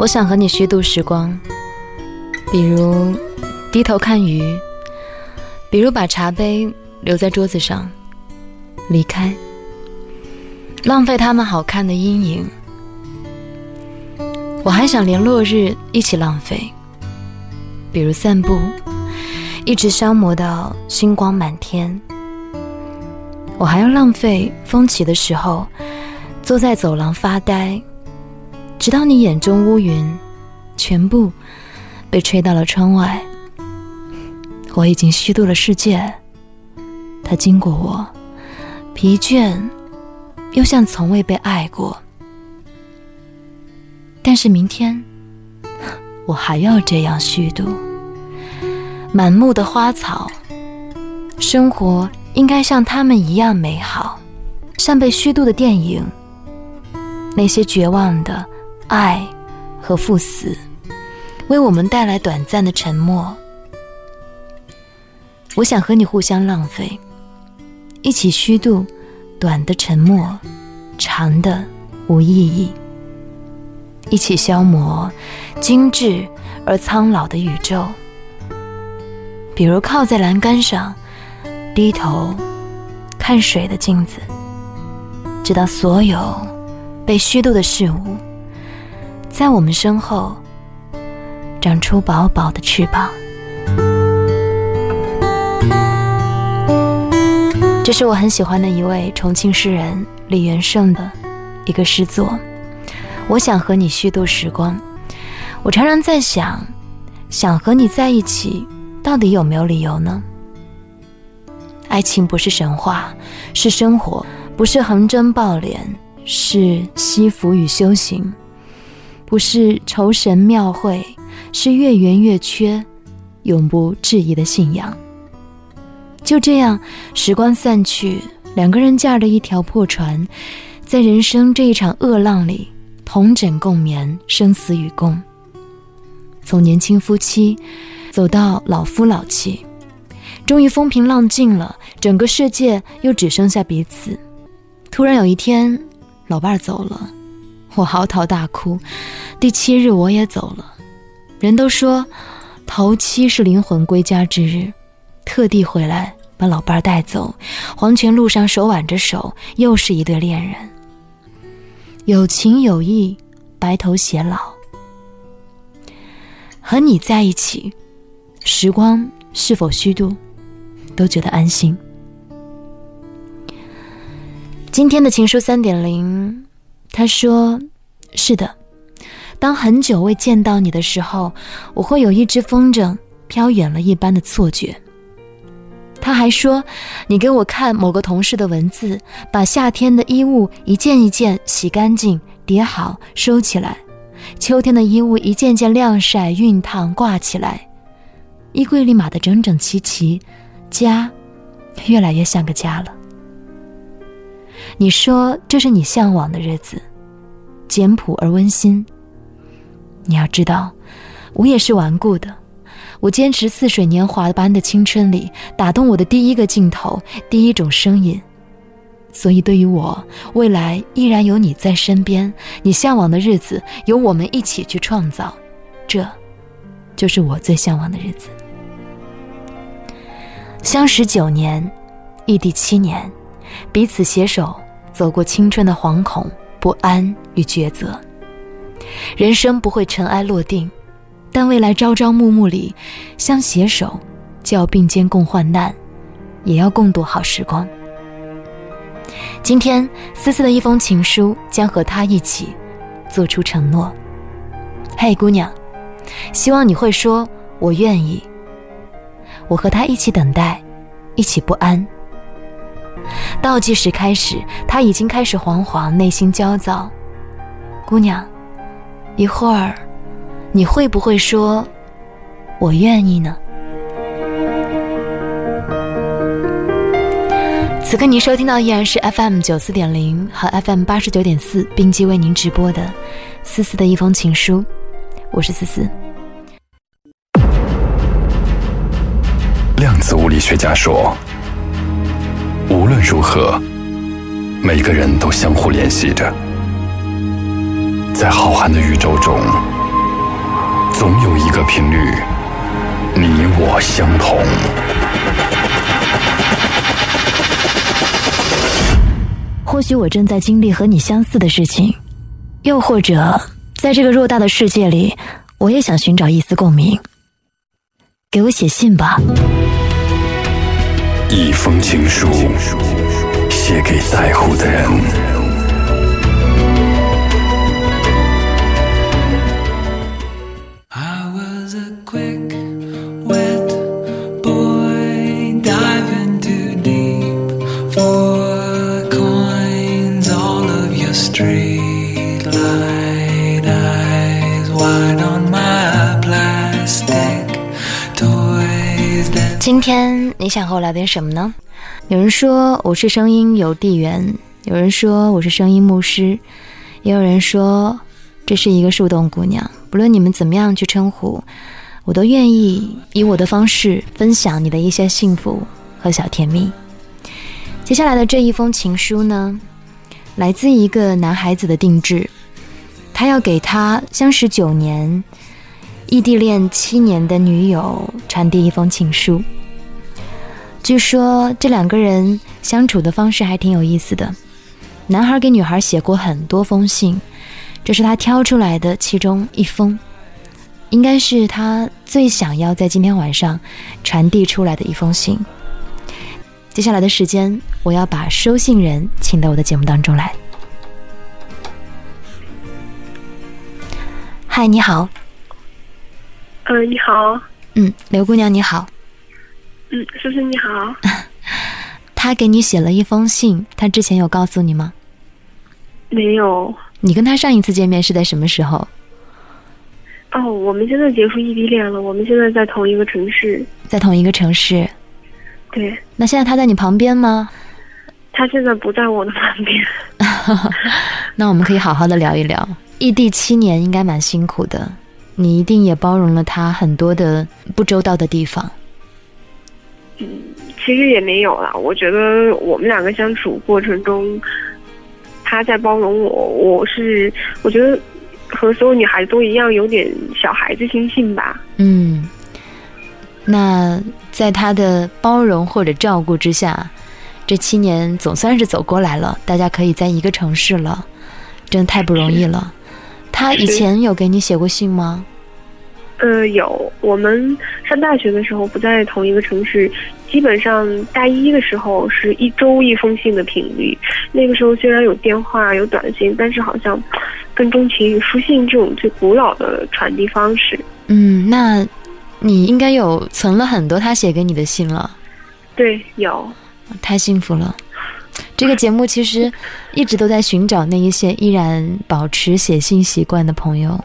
我想和你虚度时光，比如低头看鱼，比如把茶杯留在桌子上，离开，浪费他们好看的阴影。我还想连落日一起浪费，比如散步，一直消磨到星光满天。我还要浪费风起的时候，坐在走廊发呆。直到你眼中乌云全部被吹到了窗外，我已经虚度了世界。它经过我，疲倦又像从未被爱过。但是明天，我还要这样虚度。满目的花草，生活应该像他们一样美好，像被虚度的电影，那些绝望的。爱和赴死，为我们带来短暂的沉默。我想和你互相浪费，一起虚度短的沉默，长的无意义。一起消磨精致而苍老的宇宙。比如靠在栏杆上，低头看水的镜子，直到所有被虚度的事物。在我们身后长出薄薄的翅膀。这是我很喜欢的一位重庆诗人李元胜的一个诗作。我想和你虚度时光。我常常在想，想和你在一起，到底有没有理由呢？爱情不是神话，是生活；不是横征暴敛，是惜福与修行。不是酬神庙会，是月圆月缺，永不质疑的信仰。就这样，时光散去，两个人驾着一条破船，在人生这一场恶浪里同枕共眠，生死与共。从年轻夫妻走到老夫老妻，终于风平浪静了，整个世界又只剩下彼此。突然有一天，老伴儿走了。我嚎啕大哭，第七日我也走了。人都说，头七是灵魂归家之日，特地回来把老伴儿带走。黄泉路上手挽着手，又是一对恋人，有情有义，白头偕老。和你在一起，时光是否虚度，都觉得安心。今天的情书三点零。他说：“是的，当很久未见到你的时候，我会有一只风筝飘远了一般的错觉。”他还说：“你给我看某个同事的文字，把夏天的衣物一件一件洗干净、叠好、收起来；秋天的衣物一件件晾晒、熨烫、挂起来，衣柜里码得整整齐齐，家越来越像个家了。”你说这是你向往的日子，简朴而温馨。你要知道，我也是顽固的。我坚持似水年华般的青春里，打动我的第一个镜头，第一种声音。所以，对于我，未来依然有你在身边，你向往的日子由我们一起去创造，这，就是我最向往的日子。相识九年，异地七年，彼此携手。走过青春的惶恐、不安与抉择，人生不会尘埃落定，但未来朝朝暮暮里，相携手，就要并肩共患难，也要共度好时光。今天，思思的一封情书将和他一起做出承诺。嘿，姑娘，希望你会说“我愿意”。我和他一起等待，一起不安。倒计时开始，他已经开始惶惶，内心焦躁。姑娘，一会儿，你会不会说“我愿意”呢？此刻您收听到依然是 FM 九四点零和 FM 八十九点四并机为您直播的思思的一封情书，我是思思。量子物理学家说。如何，每个人都相互联系着。在浩瀚的宇宙中，总有一个频率，你我相同。或许我正在经历和你相似的事情，又或者在这个偌大的世界里，我也想寻找一丝共鸣。给我写信吧，一封情书，写给在乎的人。今天你想和我聊点什么呢？有人说我是声音邮递员，有人说我是声音牧师，也有人说这是一个树洞姑娘。不论你们怎么样去称呼，我都愿意以我的方式分享你的一些幸福和小甜蜜。接下来的这一封情书呢，来自一个男孩子的定制，他要给他相识九年、异地恋七年的女友传递一封情书。据说这两个人相处的方式还挺有意思的。男孩给女孩写过很多封信，这是他挑出来的其中一封，应该是他最想要在今天晚上传递出来的一封信。接下来的时间，我要把收信人请到我的节目当中来。嗨，你好。嗯，你好。嗯，刘姑娘你好。嗯，叔叔你好。他给你写了一封信，他之前有告诉你吗？没有。你跟他上一次见面是在什么时候？哦，我们现在结束异地恋了，我们现在在同一个城市。在同一个城市。对。那现在他在你旁边吗？他现在不在我的旁边。那我们可以好好的聊一聊。异地七年应该蛮辛苦的，你一定也包容了他很多的不周到的地方。嗯，其实也没有啦。我觉得我们两个相处过程中，他在包容我。我是我觉得和所有女孩子都一样，有点小孩子心性吧。嗯，那在他的包容或者照顾之下，这七年总算是走过来了。大家可以在一个城市了，真的太不容易了。他以前有给你写过信吗？呃，有。我们上大学的时候不在同一个城市，基本上大一的时候是一周一封信的频率。那个时候虽然有电话有短信，但是好像更钟情于书信这种最古老的传递方式。嗯，那你应该有存了很多他写给你的信了。对，有。太幸福了。这个节目其实一直都在寻找那一些依然保持写信习惯的朋友。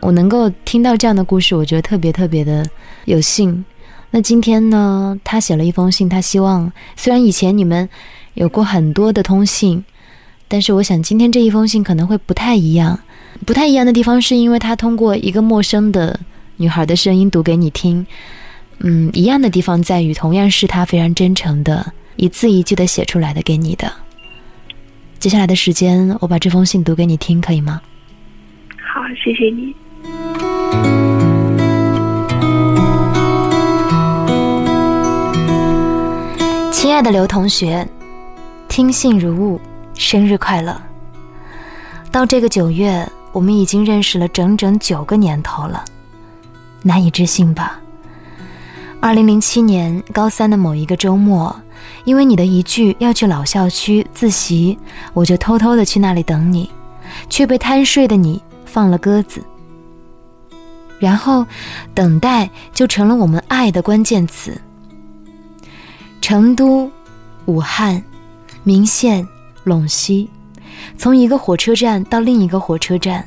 我能够听到这样的故事，我觉得特别特别的有幸。那今天呢，他写了一封信，他希望虽然以前你们有过很多的通信，但是我想今天这一封信可能会不太一样。不太一样的地方是因为他通过一个陌生的女孩的声音读给你听。嗯，一样的地方在于，同样是他非常真诚的一字一句的写出来的给你的。接下来的时间，我把这封信读给你听，可以吗？好，谢谢你。亲爱的刘同学，听信如晤，生日快乐！到这个九月，我们已经认识了整整九个年头了，难以置信吧？二零零七年高三的某一个周末，因为你的一句要去老校区自习，我就偷偷的去那里等你，却被贪睡的你放了鸽子。然后，等待就成了我们爱的关键词。成都、武汉、岷县、陇西，从一个火车站到另一个火车站，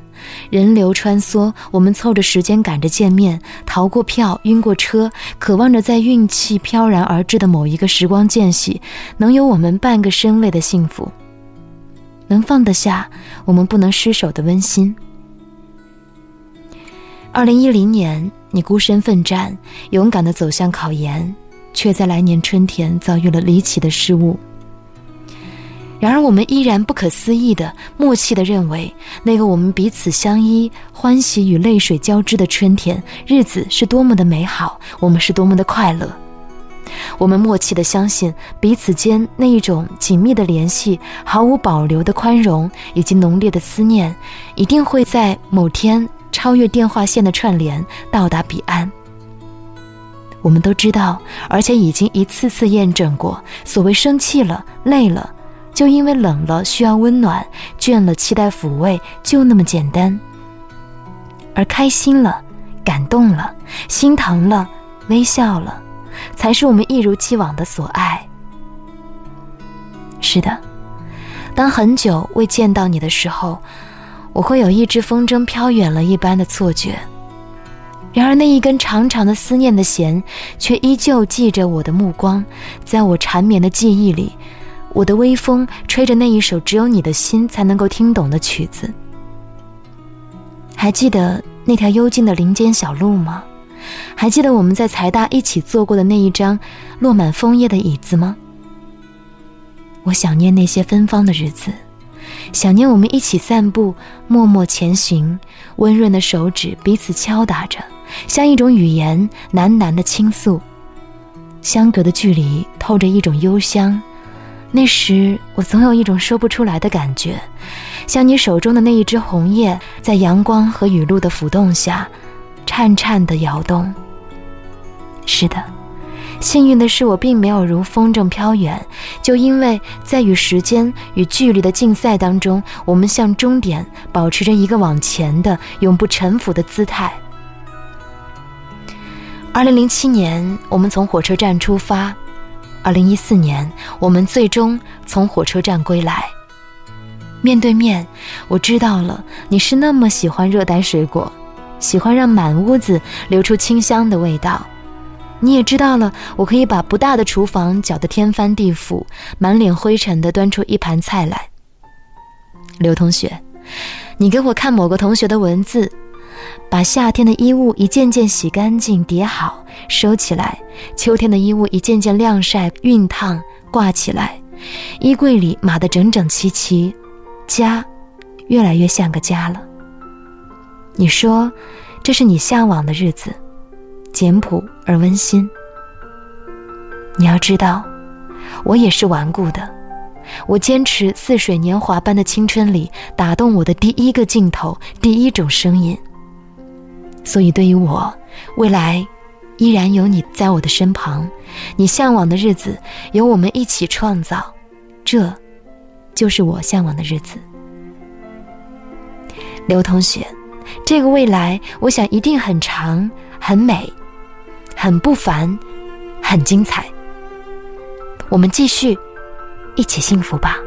人流穿梭，我们凑着时间赶着见面，逃过票，晕过车，渴望着在运气飘然而至的某一个时光间隙，能有我们半个身位的幸福，能放得下我们不能失手的温馨。二零一零年，你孤身奋战，勇敢地走向考研，却在来年春天遭遇了离奇的失误。然而，我们依然不可思议的默契的认为，那个我们彼此相依、欢喜与泪水交织的春天，日子是多么的美好，我们是多么的快乐。我们默契的相信，彼此间那一种紧密的联系、毫无保留的宽容以及浓烈的思念，一定会在某天超越电话线的串联，到达彼岸。我们都知道，而且已经一次次验证过，所谓生气了、累了。就因为冷了需要温暖，倦了期待抚慰，就那么简单。而开心了、感动了、心疼了、微笑了，才是我们一如既往的所爱。是的，当很久未见到你的时候，我会有一只风筝飘远了一般的错觉。然而那一根长长的思念的弦，却依旧系着我的目光，在我缠绵的记忆里。我的微风吹着那一首只有你的心才能够听懂的曲子。还记得那条幽静的林间小路吗？还记得我们在财大一起坐过的那一张落满枫叶的椅子吗？我想念那些芬芳的日子，想念我们一起散步，默默前行，温润的手指彼此敲打着，像一种语言喃喃的倾诉。相隔的距离透着一种幽香。那时，我总有一种说不出来的感觉，像你手中的那一只红叶，在阳光和雨露的浮动下，颤颤地摇动。是的，幸运的是，我并没有如风筝飘远，就因为在与时间与距离的竞赛当中，我们向终点保持着一个往前的、永不臣服的姿态。二零零七年，我们从火车站出发。二零一四年，我们最终从火车站归来。面对面，我知道了你是那么喜欢热带水果，喜欢让满屋子流出清香的味道。你也知道了，我可以把不大的厨房搅得天翻地覆，满脸灰尘的端出一盘菜来。刘同学，你给我看某个同学的文字。把夏天的衣物一件件洗干净、叠好、收起来；秋天的衣物一件件晾晒、熨烫、挂起来。衣柜里码得整整齐齐，家越来越像个家了。你说，这是你向往的日子，简朴而温馨。你要知道，我也是顽固的，我坚持似水年华般的青春里打动我的第一个镜头、第一种声音。所以，对于我，未来依然有你在我的身旁，你向往的日子由我们一起创造，这，就是我向往的日子。刘同学，这个未来，我想一定很长、很美、很不凡、很精彩。我们继续一起幸福吧。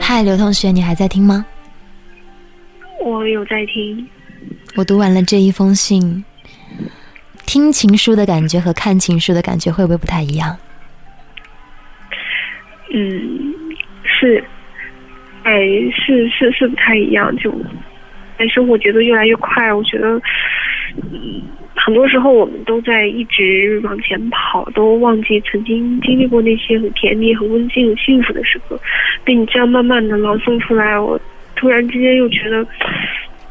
嗨刘同学，你还在听吗？我有在听。我读完了这一封信，听情书的感觉和看情书的感觉会不会不太一样？嗯，是，哎，是是是不太一样。就，哎，生活节奏越来越快，我觉得，嗯。很多时候，我们都在一直往前跑，都忘记曾经经历过那些很甜蜜、很温馨、很幸福的时刻。被你这样慢慢的朗诵出来，我突然之间又觉得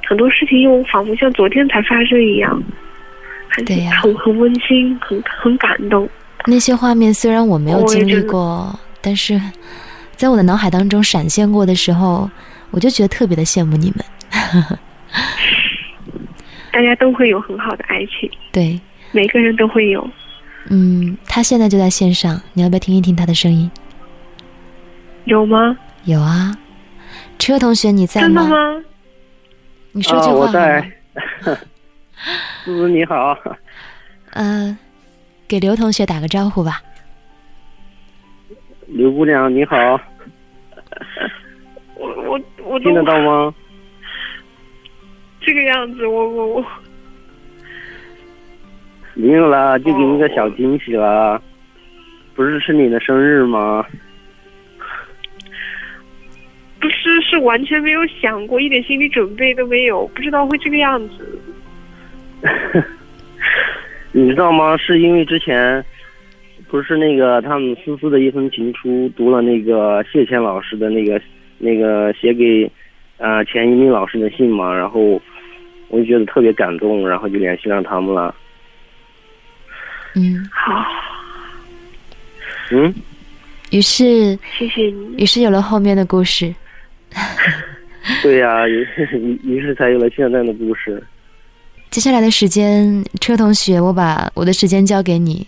很多事情又仿佛像昨天才发生一样，很很很温馨，很很感动。那些画面虽然我没有经历过，但是在我的脑海当中闪现过的时候，我就觉得特别的羡慕你们。大家都会有很好的爱情，对，每个人都会有。嗯，他现在就在线上，你要不要听一听他的声音？有吗？有啊，车同学你在吗？真的吗？你说句话。我在。叔叔你好。嗯，给刘同学打个招呼吧。刘姑娘你好。我我我听得到吗？这个样子，我我我没有啦，就给你个小惊喜啦。不是是你的生日吗？不是，是是完全没有想过，一点心理准备都没有，不知道会这个样子。你知道吗？是因为之前不是那个他们思思的一封情书，读了那个谢谦老师的那个那个写给呃钱一鸣老师的信嘛，然后我就觉得特别感动，然后就联系上他们了。嗯，好，嗯，于是谢谢你。于是有了后面的故事。对呀、于于于是才有了现在的故事。接下来的时间，车同学，我把我的时间交给你。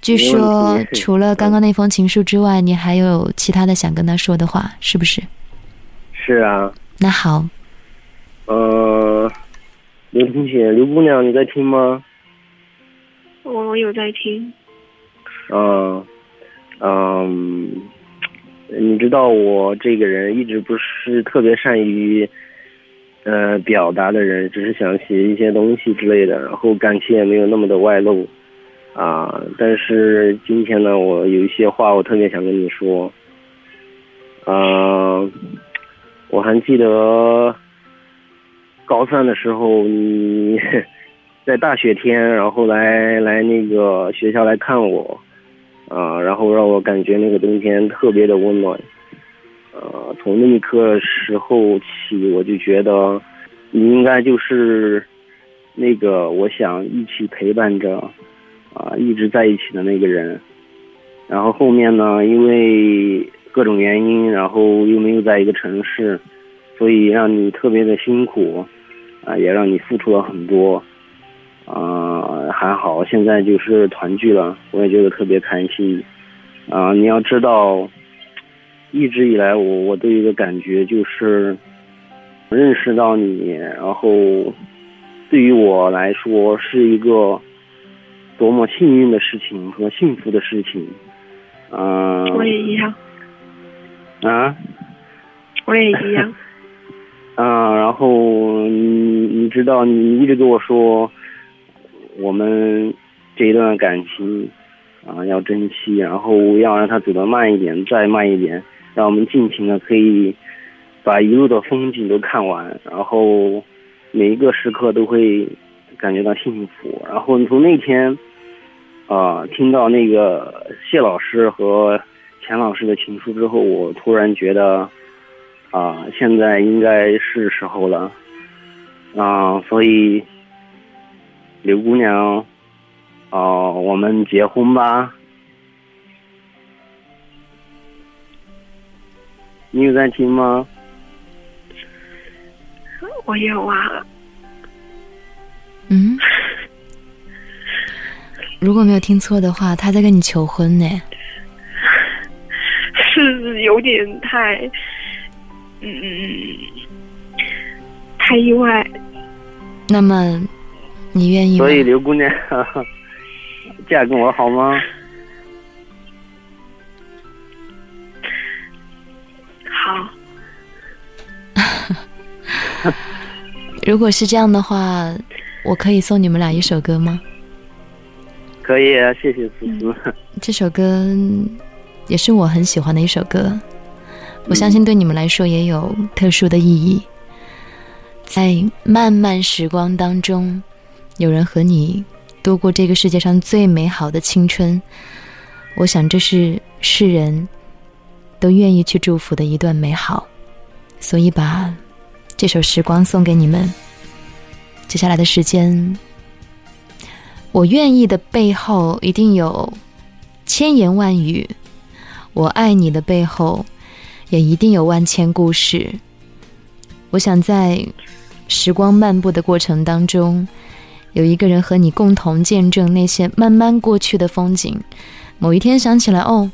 据说除了刚刚那封情书之外，你还有其他的想跟他说的话，是不是？是啊，那好，呃，刘同学，刘姑娘，你在听吗？我有在听，嗯，嗯，你知道我这个人一直不是特别善于，呃，表达的人，只是想写一些东西之类的，然后感情也没有那么的外露，啊，但是今天呢，我有一些话我特别想跟你说，嗯、我还记得高三的时候你。在大雪天，然后来来那个学校来看我，啊，然后让我感觉那个冬天特别的温暖，呃，从那一刻时候起，我就觉得你应该就是那个我想一起陪伴着，啊，一直在一起的那个人。然后后面呢，因为各种原因，然后又没有在一个城市，所以让你特别的辛苦，啊，也让你付出了很多。啊、还好，现在就是团聚了，我也觉得特别开心。啊、你要知道，一直以来我我都有一个感觉，就是认识到你，然后对于我来说是一个多么幸运的事情和幸福的事情。嗯、我也一样，啊。我也一样。嗯，然后你你知道，你一直跟我说，我们这一段感情啊要珍惜，然后要让它走得慢一点，再慢一点，让我们尽情的可以把一路的风景都看完，然后每一个时刻都会感觉到幸福。然后从那天啊听到那个谢老师和钱老师的情书之后，我突然觉得。啊，现在应该是时候了，啊，所以刘姑娘，啊，我们结婚吧。你有在听吗？我有啊，嗯，如果没有听错的话，他在跟你求婚呢。是有点太，嗯，太意外。那么，你愿意吗所？以刘姑娘，嫁给我好吗？如果是这样的话，我可以送你们俩一首歌吗？可以，啊谢谢思思。这首歌也是我很喜欢的一首歌，我相信对你们来说也有特殊的意义。在漫漫时光当中，有人和你度过这个世界上最美好的青春，我想这是世人都愿意去祝福的一段美好，所以把这首时光送给你们。接下来的时间，我愿意的背后一定有千言万语，我爱你的背后也一定有万千故事。我想在时光漫步的过程当中，有一个人和你共同见证那些慢慢过去的风景。某一天想起来，哦，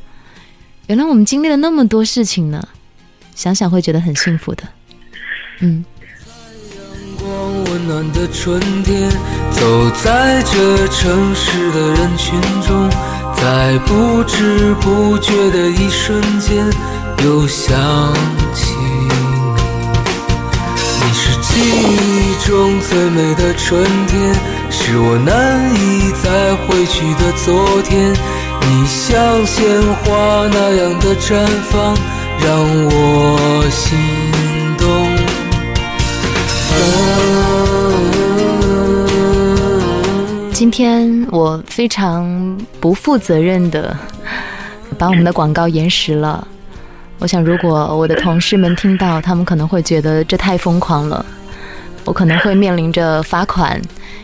原来我们经历了那么多事情呢，想想会觉得很幸福的。嗯，光温暖的春天，走在这城市的人群中，在不知不觉的一瞬间，又想起你。你是记忆中最美的春天，是我难以再回去的昨天。你像鲜花那样的绽放，让我我非常不负责任的把我们的广告延时了。我想，如果我的同事们听到，他们可能会觉得这太疯狂了。我可能会面临着罚款，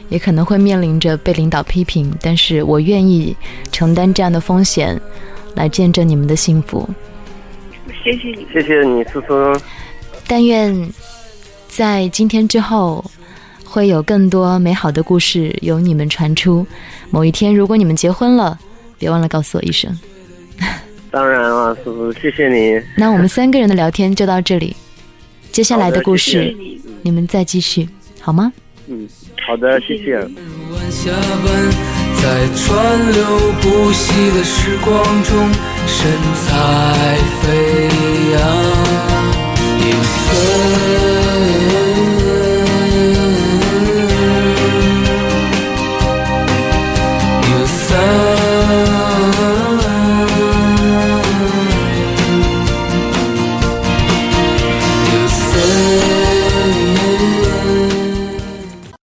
也可能会面临着被领导批评，但是我愿意承担这样的风险，来见证你们的幸福。谢谢你，谢谢你，思思。但愿在今天之后。会有更多美好的故事由你们传出。某一天，如果你们结婚了，别忘了告诉我一声。当然了，叔叔，谢谢你。那我们三个人的聊天就到这里，接下来的故事你们再继续，好吗？嗯，好的，谢谢。下班，在川流不息的时光中，神采飞扬。